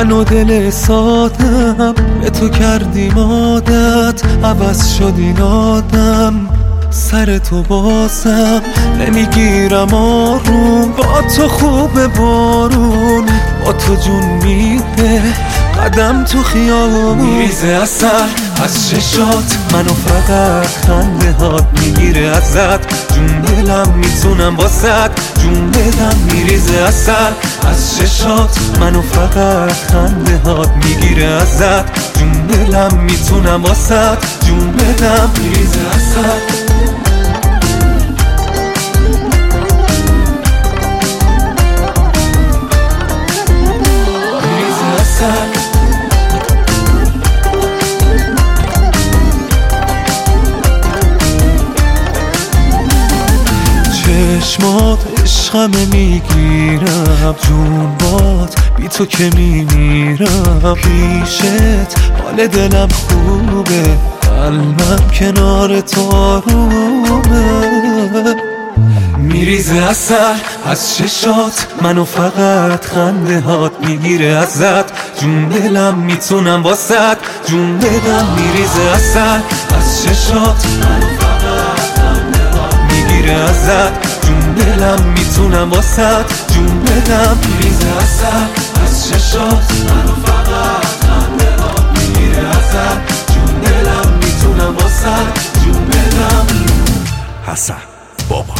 منو دل سادم به تو کردیم عادت عوض شد این آدم سر تو بازم نمی‌گیرم آروم با تو خوب بارون با تو جون میده قدم تو خیابون. میریزه اثر از چشات منو فقط خنده هات می‌گیره ازت. جون دلم می‌تونم واسد جون بدم میریزه اثر. از چشات منو فقط خنده هات می‌گیره ازت. جون دلم می‌تونم واسد جون بدم میریزه اثر. چشمات عشقمه می‌گیرم. جون باد بی تو که میمیرم. پیشت حال دلم خوبه. قلبم کنار تو آرومه. میریزه اثر از چشات. منو فقط خنده هات می‌گیره ازت. جون دلم می‌تونم واسد. جون بدم میریزه اثر از چشات. منو فقط خنده هات می‌گیره ازت. دلم می‌تونم واسد جون بدم میریزه اثر از چشات منو فقط خنده ها می‌گیره ازت جون دلم می‌تونم واسد جون بدم. حسن بابا.